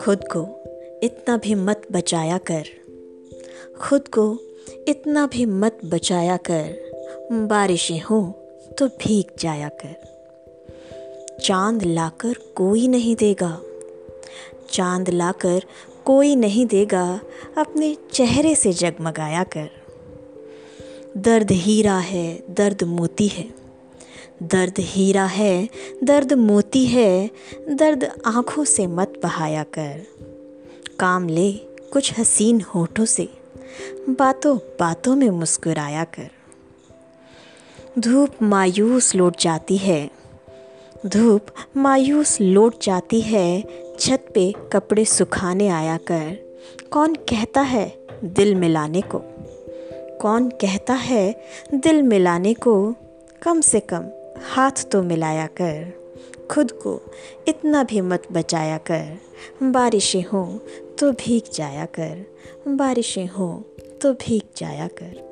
खुद को इतना भी मत बचाया कर। खुद को इतना भी मत बचाया कर। बारिशें हो तो भीग जाया कर। चाँद लाकर कोई नहीं देगा। चाँद लाकर कोई नहीं देगा। अपने चेहरे से जगमगाया कर। दर्द हीरा है, दर्द मोती है। दर्द हीरा है, दर्द मोती है, दर्द आँखों से मत बहाया कर। काम ले कुछ हसीन होठों से, बातों बातों में मुस्कुराया कर। धूप मायूस लौट जाती है, धूप मायूस लौट जाती है, छत पे कपड़े सुखाने आया कर। कौन कहता है दिल मिलाने को? कौन कहता है दिल मिलाने को? कम से कम हाथ तो मिलाया कर, खुद को इतना भी मत बचाया कर। बारिशें हों तो भीग जाया कर, बारिशें हों तो भीग जाया कर।